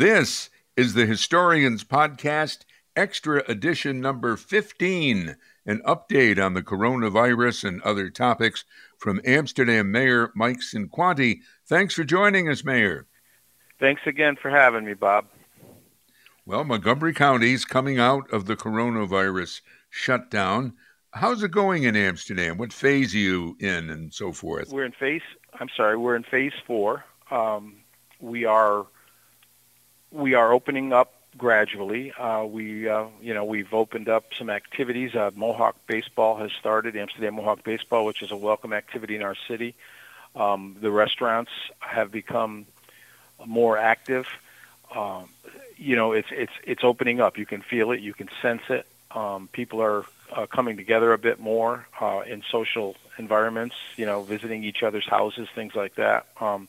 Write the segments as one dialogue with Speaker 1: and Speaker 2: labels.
Speaker 1: This is the Historians Podcast, extra edition number 15, an update on the coronavirus and other topics from Amsterdam Mayor Mike Cinquanti. Thanks for joining us, Mayor.
Speaker 2: Thanks again for having me, Bob.
Speaker 1: Well, Montgomery County is coming out of the coronavirus shutdown. How's it going in Amsterdam? What phase are you in, and so forth?
Speaker 2: We're in phase. I'm sorry, we're in phase four. Um, we are we are opening up gradually. Uh, we uh, you know we've opened up some activities. Uh, Mohawk baseball has started. Amsterdam Mohawk baseball, which is a welcome activity in our city. Um, the restaurants have become more active. Um, you know, it's it's it's opening up. You can feel it. You can sense it. Um, people are uh, coming together a bit more uh, in social environments. You know, visiting each other's houses, things like that. Um,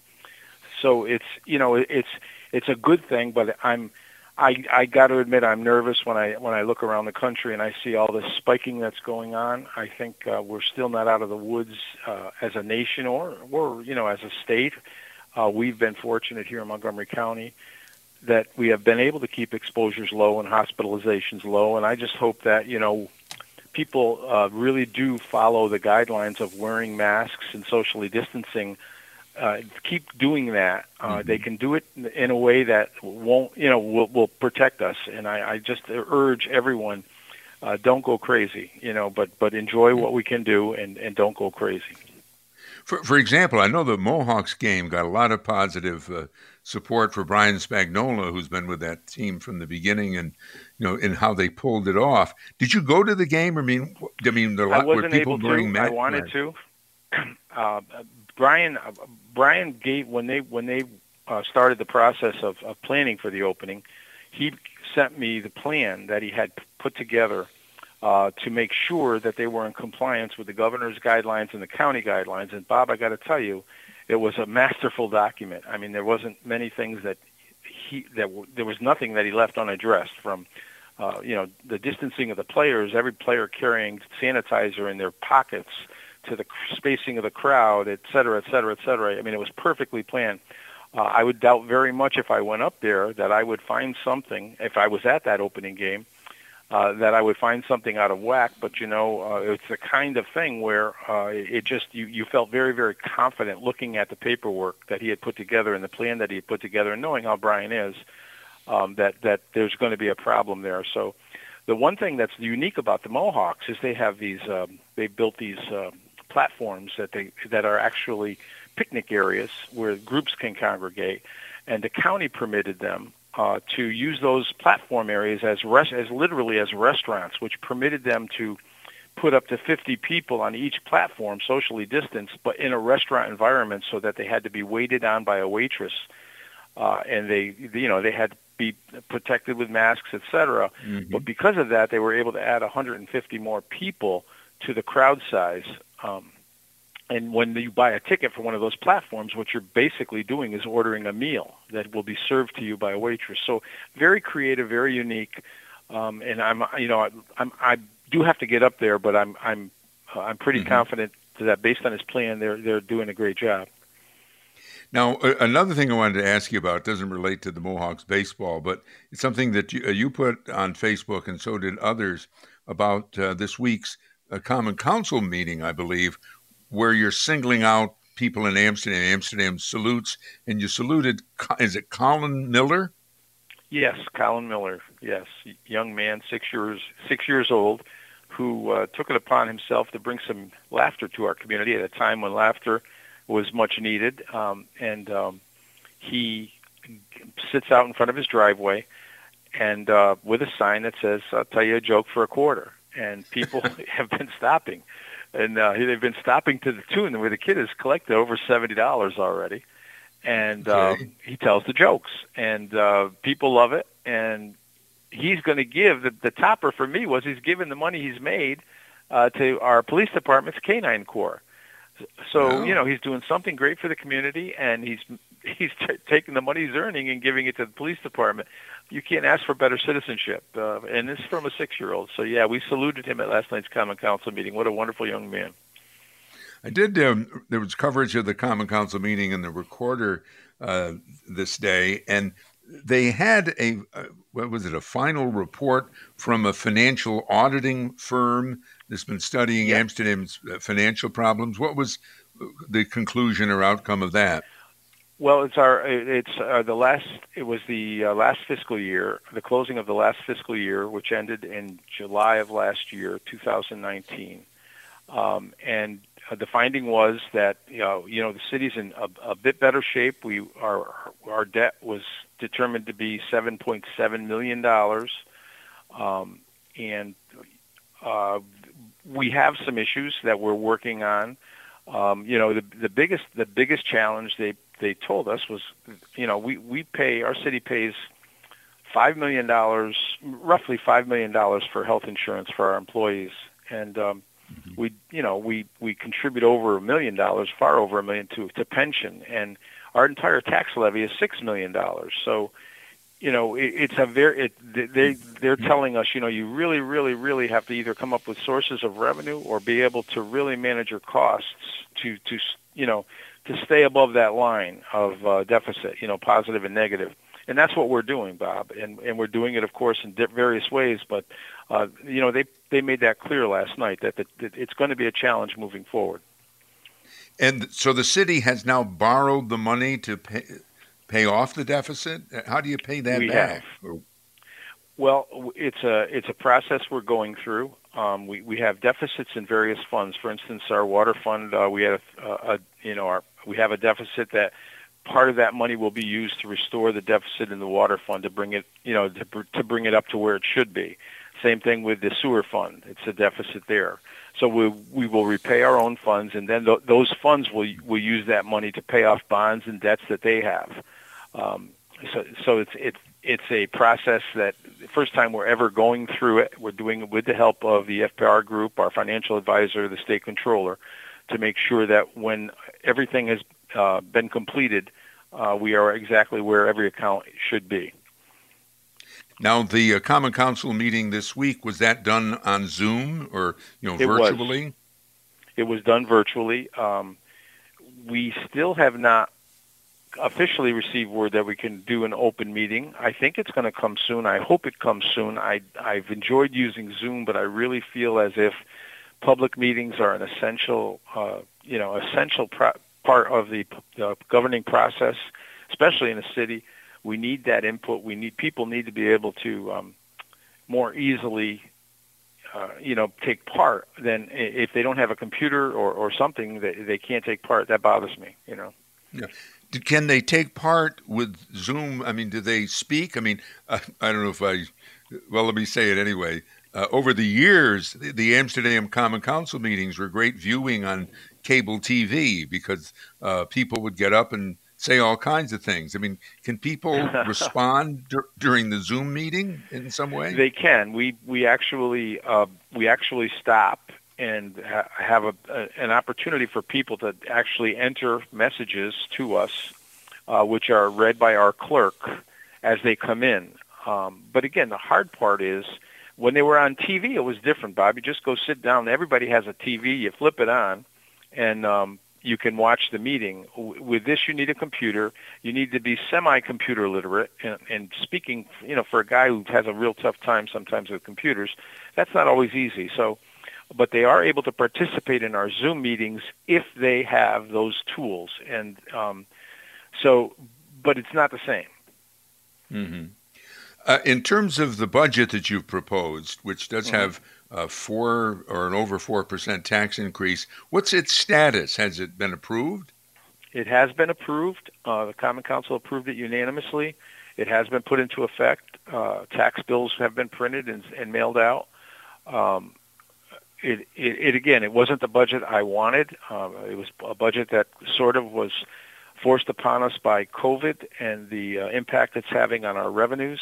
Speaker 2: so it's you know it's it's a good thing, but I'm I I got to admit I'm nervous when I when I look around the country and I see all this spiking that's going on. I think uh, we're still not out of the woods uh, as a nation or or you know as a state. Uh, we've been fortunate here in Montgomery County that we have been able to keep exposures low and hospitalizations low, and I just hope that you know people uh, really do follow the guidelines of wearing masks and socially distancing. Uh, keep doing that. Uh, mm-hmm. They can do it in a way that won't, you know, will, will protect us. And I, I just urge everyone, uh, don't go crazy, you know, but but enjoy what we can do and, and don't go crazy.
Speaker 1: For, for example, I know the Mohawks game got a lot of positive uh, support for Brian Spagnola, who's been with that team from the beginning, and you know, in how they pulled it off. Did you go to the game? I mean, I mean, there
Speaker 2: lot, were people during match. I wanted to. Uh, Brian, uh, Brian gave when they when they uh, started the process of, of planning for the opening. He sent me the plan that he had put together uh, to make sure that they were in compliance with the governor's guidelines and the county guidelines. And Bob, I got to tell you, it was a masterful document. I mean, there wasn't many things that he that w- there was nothing that he left unaddressed from. Uh, you know, the distancing of the players, every player carrying sanitizer in their pockets, to the spacing of the crowd, et cetera, et cetera, et cetera. I mean, it was perfectly planned. Uh, I would doubt very much if I went up there that I would find something, if I was at that opening game, uh, that I would find something out of whack. But you know, uh, it's the kind of thing where uh, it just you you felt very very confident looking at the paperwork that he had put together and the plan that he had put together, and knowing how Brian is, um, that that there's going to be a problem there. So. The one thing that's unique about the Mohawks is they have these. Um, they built these uh, platforms that they that are actually picnic areas where groups can congregate, and the county permitted them uh, to use those platform areas as res- as literally as restaurants, which permitted them to put up to 50 people on each platform, socially distanced, but in a restaurant environment, so that they had to be waited on by a waitress, uh, and they you know they had to be protected with masks, etc. Mm-hmm. But because of that, they were able to add 150 more people to the crowd size. Um, and when you buy a ticket for one of those platforms, what you're basically doing is ordering a meal that will be served to you by a waitress. So very creative, very unique. Um, and I'm, you know, I'm, I do have to get up there, but I'm, I'm, uh, I'm pretty mm-hmm. confident that based on his plan, they're, they're doing a great job.
Speaker 1: Now, another thing I wanted to ask you about doesn't relate to the Mohawks baseball, but it's something that you, uh, you put on Facebook, and so did others, about uh, this week's uh, Common Council meeting, I believe, where you're singling out people in Amsterdam. Amsterdam salutes, and you saluted. Is it Colin Miller?
Speaker 2: Yes, Colin Miller. Yes, young man, six years six years old, who uh, took it upon himself to bring some laughter to our community at a time when laughter was much needed. Um, and um, he sits out in front of his driveway and uh, with a sign that says, "I'll tell you a joke for a quarter." And people have been stopping. And uh, they've been stopping to the tune. Where the kid has collected over seventy dollars already, and okay. um, he tells the jokes, and uh, people love it, and he's going to give the, the topper for me was he's given the money he's made uh, to our police department's canine corps. So you know he's doing something great for the community, and he's he's t- taking the money he's earning and giving it to the police department. You can't ask for better citizenship, uh, and this is from a six-year-old. So yeah, we saluted him at last night's Common Council meeting. What a wonderful young man!
Speaker 1: I did. Um, there was coverage of the Common Council meeting in the Recorder uh, this day, and they had a uh, what was it a final report from a financial auditing firm that's been studying yeah. Amsterdam's uh, financial problems. What was the conclusion or outcome of that?
Speaker 2: Well, it's our it's uh, the last. It was the uh, last fiscal year, the closing of the last fiscal year, which ended in July of last year, 2019, um, and uh, the finding was that you know, you know the city's in a, a bit better shape. We our our debt was determined to be 7.7 million dollars, um, and uh, we have some issues that we're working on. Um, you know, the the biggest the biggest challenge they they told us was, you know, we we pay our city pays five million dollars, roughly five million dollars for health insurance for our employees, and um, mm-hmm. we you know we we contribute over a million dollars, far over a million to to pension, and our entire tax levy is six million dollars. So you know, it, it's a very it, they they're telling us, you know, you really, really, really have to either come up with sources of revenue or be able to really manage your costs to to you know to stay above that line of uh, deficit, you know, positive and negative. And that's what we're doing, Bob, and and we're doing it, of course, in di- various ways. But uh, you know, they they made that clear last night that, the, that it's going to be a challenge moving forward.
Speaker 1: And so the city has now borrowed the money to pay pay off the deficit? How do you pay that
Speaker 2: we
Speaker 1: back?
Speaker 2: Have. Well, it's a it's a process we're going through. Um, we we have deficits in various funds. For instance, our water fund, uh, we have a, a you know our we have a deficit that part of that money will be used to restore the deficit in the water fund to bring it you know to to bring it up to where it should be. Same thing with the sewer fund. It's a deficit there. So we we will repay our own funds, and then th- those funds will will use that money to pay off bonds and debts that they have. Um, so, so it's it's it's a process that the first time we're ever going through it. We're doing it with the help of the FPR group, our financial advisor, the state controller, to make sure that when everything has uh, been completed, uh, we are exactly where every account should be.
Speaker 1: Now, the uh, Common Council meeting this week was that done on Zoom or you know
Speaker 2: it
Speaker 1: virtually?
Speaker 2: Was. It was done virtually. Um, we still have not officially received word that we can do an open meeting. I think it's going to come soon. I hope it comes soon. I I've enjoyed using Zoom, but I really feel as if public meetings are an essential, uh, you know, essential pro- part of the, the governing process, especially in a city. We need that input. We need people need to be able to um, more easily uh, you know, take part, then if they don't have a computer or, or something, they, they can't take part. That bothers me, you know.
Speaker 1: Yeah can they take part with Zoom? I mean, do they speak? I mean, uh, I don't know if I. Well, let me say it anyway. Uh, over the years, the, the, Amsterdam Common Council meetings were great viewing on cable TV because uh, people would get up and say all kinds of things. I mean, can people respond dur- during the Zoom meeting in some way?
Speaker 2: They can. We we actually uh, we actually stop and ha- have a, a, an opportunity for people to actually enter messages to us, uh, which are read by our clerk as they come in. Um, but again, the hard part is when they were on TV, it was different, Bob. You just go sit down. Everybody has a TV. You flip it on, and um, you can watch the meeting. With this, you need a computer. You need to be semi-computer literate. And, and speaking, you know, for a guy who has a real tough time sometimes with computers, that's not always easy. So but they are able to participate in our Zoom meetings if they have those tools. And um, so, but it's not the same.
Speaker 1: Mm-hmm. Uh, in terms of the budget that you've proposed, which does mm-hmm. have a four or an over four percent tax increase, what's its status? Has it been approved?
Speaker 2: It has been approved. Uh, the Common Council approved it unanimously. It has been put into effect. Uh, tax bills have been printed and, and mailed out. Um, it, it, it again, it wasn't the budget I wanted. Um, it was a budget that sort of was forced upon us by COVID and the uh, impact it's having on our revenues.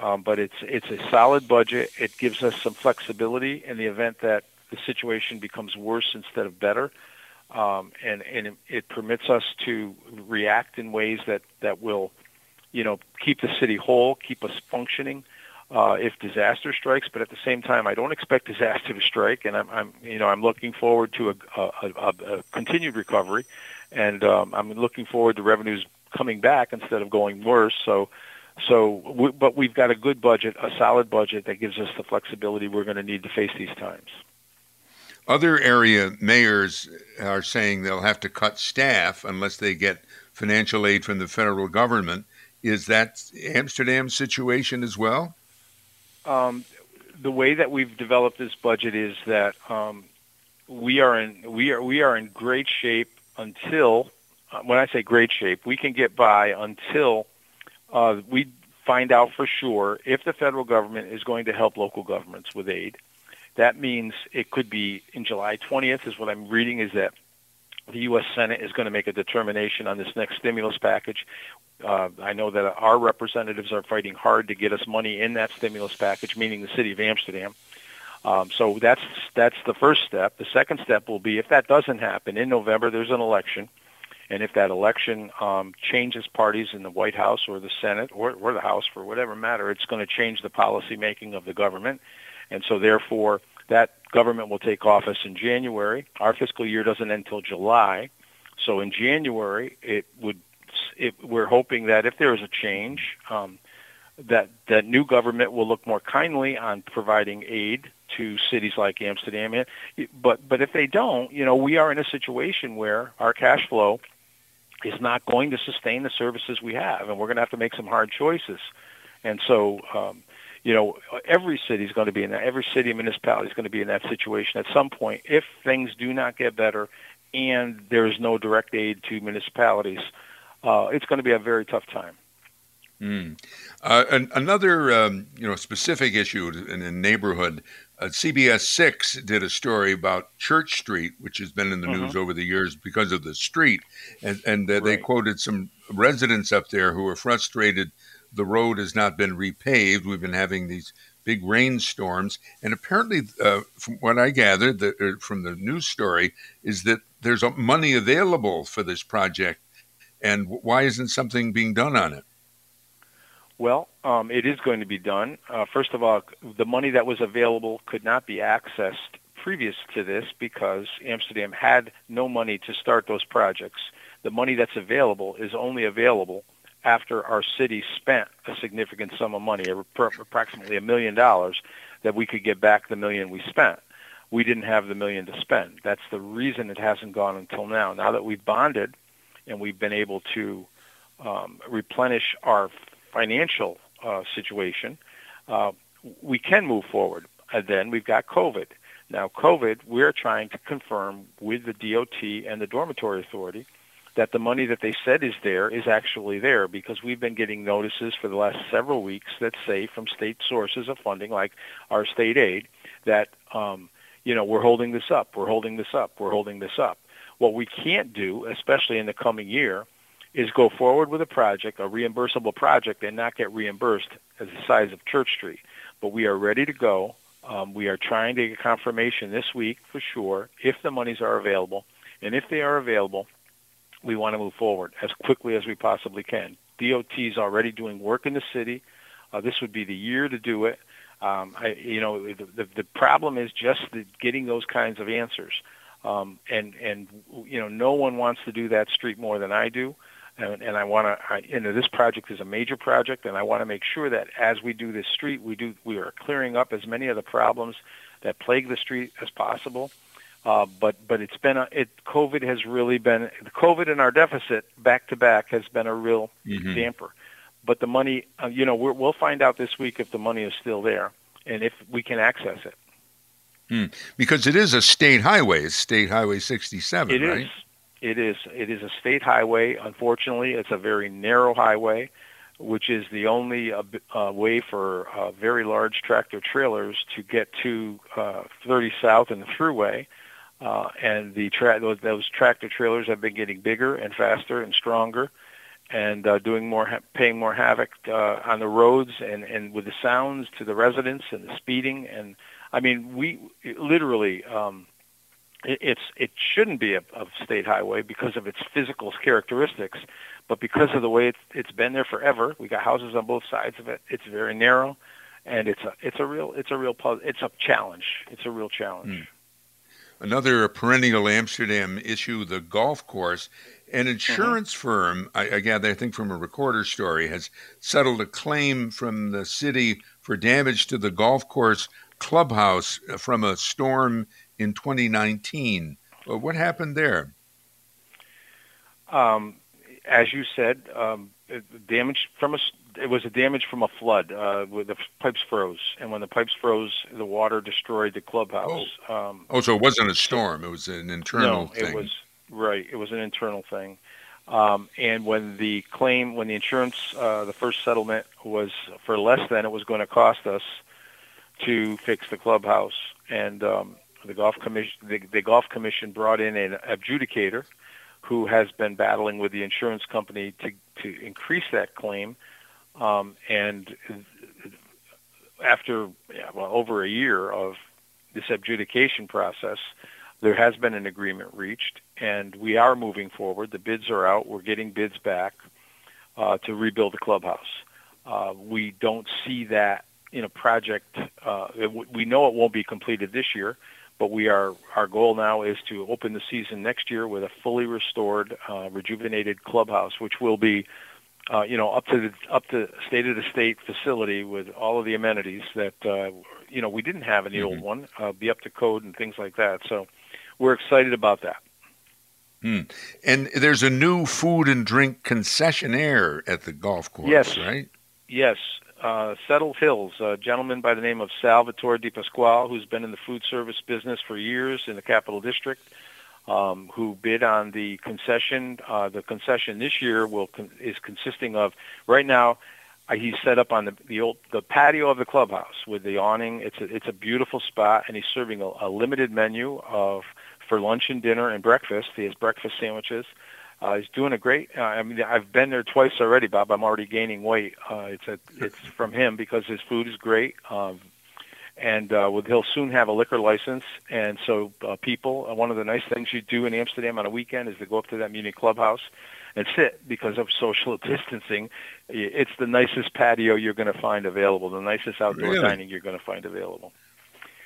Speaker 2: Um, but it's it's a solid budget. It gives us some flexibility in the event that the situation becomes worse instead of better, um, and and it, it permits us to react in ways that that will, you know, keep the city whole, keep us functioning, uh, if disaster strikes. But at the same time, I don't expect disaster to strike, and I'm, I'm you know I'm looking forward to a, a, a, a continued recovery, and um, I'm looking forward to revenues coming back instead of going worse. So, So, but we've got a good budget, a solid budget that gives us the flexibility we're going to need to face these times.
Speaker 1: Other area mayors are saying they'll have to cut staff unless they get financial aid from the federal government. Is that Amsterdam's situation as well?
Speaker 2: Um, the way that we've developed this budget is that um, we are in we are we are in great shape until uh, when I say great shape, we can get by until uh, we find out for sure if the federal government is going to help local governments with aid. That means it could be in July 20th, is what I'm reading, is that the U.S. Senate is going to make a determination on this next stimulus package. Uh, I know that our representatives are fighting hard to get us money in that stimulus package, meaning the city of Amsterdam. Um, so that's that's the first step. The second step will be if that doesn't happen in November, there's an election, and if that election um, changes parties in the White House or the Senate or, or the House for whatever matter, it's going to change the policy making of the government, and so therefore that government will take office in January. Our fiscal year doesn't end until July, so in January it would. It, we're hoping that if there is a change, um, that that new government will look more kindly on providing aid to cities like Amsterdam. But but if they don't, you know, we are in a situation where our cash flow is not going to sustain the services we have, and we're going to have to make some hard choices. And so, um, you know, every city is going to be in that. Every city and municipality is going to be in that situation at some point if things do not get better, and there is no direct aid to municipalities. Uh, it's going to be a very tough time.
Speaker 1: Mm. Uh, an, another, um, you know, specific issue in a neighborhood uh, CBS 6 did a story about Church Street, which has been in the uh-huh. news over the years because of the street. And, and uh, right. they quoted some residents up there who were frustrated the road has not been repaved. We've been having these big rainstorms. And apparently, uh, from what I gathered the, uh, from the news story, is that there's money available for this project. And why isn't something being done on it?
Speaker 2: Well, um, it is going to be done. Uh, first of all, the money that was available could not be accessed previous to this because Amsterdam had no money to start those projects. The money that's available is only available after our city spent a significant sum of money, approximately a million dollars, that we could get back the million we spent. We didn't have the million to spend. That's the reason it hasn't gone until now. Now that we've bonded and we've been able to um, replenish our financial uh, situation, uh, we can move forward. And then we've got COVID. Now, COVID, we're trying to confirm with the DOT and the Dormitory Authority that the money that they said is there is actually there because we've been getting notices for the last several weeks that say from state sources of funding, like our state aid, that um, you know we're holding this up, we're holding this up, we're holding this up. What we can't do, especially in the coming year, is go forward with a project, a reimbursable project, and not get reimbursed as the size of Church Street. But we are ready to go. Um, we are trying to get confirmation this week for sure if the monies are available. And if they are available, we want to move forward as quickly as we possibly can. DOT is already doing work in the city. Uh, this would be the year to do it. Um, I, you know, the, the, the problem is just the, getting those kinds of answers. Um, and and you know, no one wants to do that street more than I do and, and I want to. You know, this project is a major project, and I want to make sure that as we do this street, we do we are clearing up as many of the problems that plague the street as possible. Uh, but but it's been a, it COVID has really been COVID and our deficit back to back has been a real mm-hmm. damper. But the money, uh, you know, we will find out this week if the money is still there and if we can access it.
Speaker 1: Mm. Because it is a state highway, it's State Highway 67,
Speaker 2: it
Speaker 1: right?
Speaker 2: Is. It is it is a state highway. Unfortunately, it's a very narrow highway, which is the only uh, uh, way for uh, very large tractor trailers to get to uh, 30 South and the thruway. Uh, and the tra- those, those tractor trailers have been getting bigger and faster and stronger, and uh, doing more, ha- paying more havoc uh, on the roads and and with the sounds to the residents and the speeding. And I mean, we literally. Um, it's it shouldn't be a, a state highway because of its physical characteristics, but because of the way it's, it's been there forever, we got houses on both sides of it. It's very narrow, and it's a it's a real it's a real it's a challenge. It's a real challenge.
Speaker 1: Mm. Another perennial Amsterdam issue: the golf course. An insurance mm-hmm. firm, I, I gather, I think from a recorder story, has settled a claim from the city for damage to the golf course clubhouse from a storm in 2019. What happened there?
Speaker 2: Um, as you said, um, damage from a it was a damage from a flood uh, where the pipes froze, and when the pipes froze, the water destroyed the clubhouse.
Speaker 1: Oh, um, oh so it wasn't a storm; it was an internal
Speaker 2: no,
Speaker 1: thing.
Speaker 2: it was right. It was an internal thing. Um, and when the claim, when the insurance, uh, the first settlement was for less than it was going to cost us to fix the clubhouse, and um, the golf commission, the, the golf commission brought in an adjudicator who has been battling with the insurance company to, to increase that claim. Um, and after yeah, well, over a year of this adjudication process, there has been an agreement reached, and we are moving forward. The bids are out. We're getting bids back uh, to rebuild the clubhouse. Uh, we don't see that in a project. Uh, we know it won't be completed this year, but we are our goal now is to open the season next year with a fully restored, uh, rejuvenated clubhouse, which will be, uh, you know, up to the up to state of the state facility with all of the amenities that uh, you know we didn't have in the mm-hmm. old one, uh, be up to code and things like that. So we're excited about that.
Speaker 1: Hmm. And there's a new food and drink concessionaire at the golf course,
Speaker 2: yes.
Speaker 1: right?
Speaker 2: Yes uh, Settled Hills, a gentleman by the name of Salvatore Di Pasquale, who's been in the food service business for years in the Capital District, um, who bid on the concession. Uh, the concession this year will con- is consisting of right now. Uh, he's set up on the the old the patio of the clubhouse with the awning. It's a it's a beautiful spot, and he's serving a, a limited menu of for lunch and dinner and breakfast. He has breakfast sandwiches. Uh, he's doing a great. Uh, I mean, I've been there twice already, Bob. I'm already gaining weight. Uh, it's a, it's from him because his food is great, um, and uh, with, he'll soon have a liquor license. And so, uh, people, uh, one of the nice things you do in Amsterdam on a weekend is to go up to that Munich clubhouse and sit because of social distancing. It's the nicest patio you're going to find available, the nicest outdoor really? dining you're going to find available.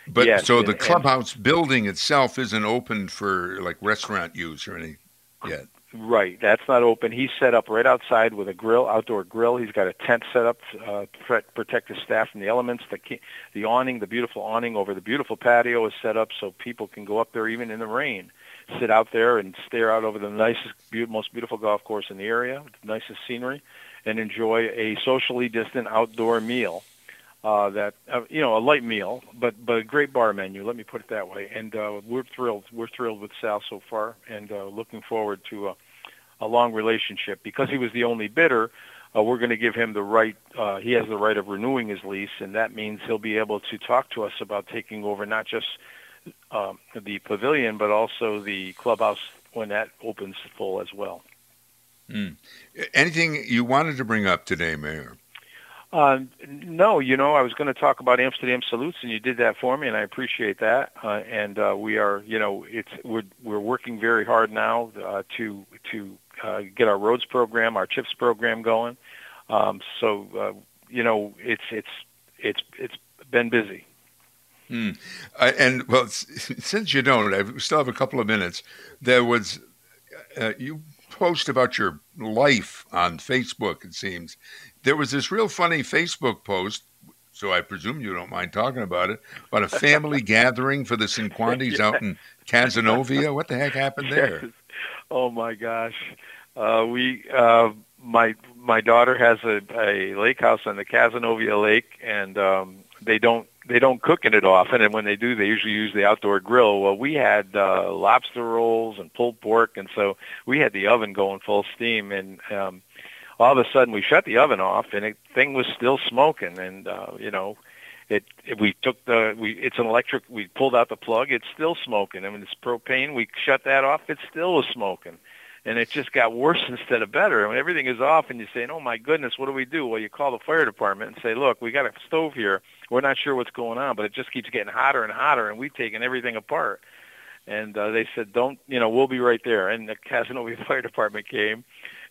Speaker 1: But yes, so the and, clubhouse and, building itself isn't open for like restaurant use or anything yet.
Speaker 2: Right, that's not open. He's set up right outside with a grill, outdoor grill. He's got a tent set up uh, to protect his staff from the elements. The the awning, the beautiful awning over the beautiful patio is set up so people can go up there even in the rain, sit out there and stare out over the nicest, most beautiful golf course in the area, the nicest scenery, and enjoy a socially distant outdoor meal uh, that uh, you know a light meal, but but a great bar menu. Let me put it that way. And uh, we're thrilled. We're thrilled with Sal so far, and uh, looking forward to a, a long relationship. Because he was the only bidder, uh, we're going to give him the right. Uh, he has the right of renewing his lease, and that means he'll be able to talk to us about taking over not just um, the pavilion, but also the clubhouse when that opens full as well.
Speaker 1: Mm. Anything you wanted to bring up today, Mayor?
Speaker 2: Uh, no, you know, I was going to talk about Amsterdam salutes, and you did that for me, and I appreciate that. Uh, and uh, we are, you know, it's we're we're working very hard now uh, to to uh, get our roads program, our chips program going. Um, so, uh, you know, it's it's it's it's been busy.
Speaker 1: Hmm. Uh, and well, since you don't, I still have a couple of minutes. There was uh, you post about your life on Facebook. It seems there was this real funny Facebook post. So I presume you don't mind talking about it about a family gathering for the Cinquantis out in Cazenovia. What the heck happened there?
Speaker 2: Oh my gosh, uh, we uh, my my daughter has a, a lake house on the Cazenovia Lake, and um, they don't they don't cook in it often, and when they do, they usually use the outdoor grill. Well, we had uh, lobster rolls and pulled pork, and so we had the oven going full steam, and um, all of a sudden we shut the oven off, and the thing was still smoking, and uh, you know, it, it we took the we it's an electric we pulled out the plug, it's still smoking. I mean, it's propane. We shut that off, it still was smoking and it just got worse instead of better. I mean, everything is off, and you're saying, "Oh my goodness, what do we do?" Well, you call the fire department and say, "Look, we got a stove here. We're not sure what's going on, but it just keeps getting hotter and hotter, and we've taken everything apart." And uh, they said, "Don't, you know, we'll be right there." And the Cazenovia Fire Department came,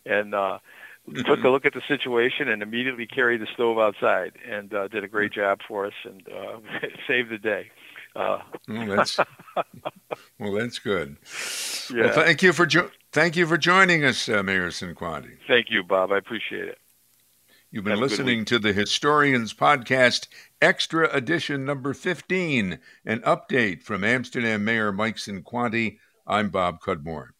Speaker 2: and uh, mm-hmm. took a mm-hmm. look at the situation and immediately carried the stove outside and uh, did a great mm-hmm. job for us and uh, saved the day. Uh,
Speaker 1: well, that's, well, that's good. Yeah. Well, thank you for jo- thank you for joining us, uh, Mayor Cinquanti.
Speaker 2: Thank you, Bob. I appreciate it.
Speaker 1: You've been Have listening to the Historians Podcast Extra Edition number 15, an update from Amsterdam Mayor Mike Cinquanti. I'm Bob Cudmore.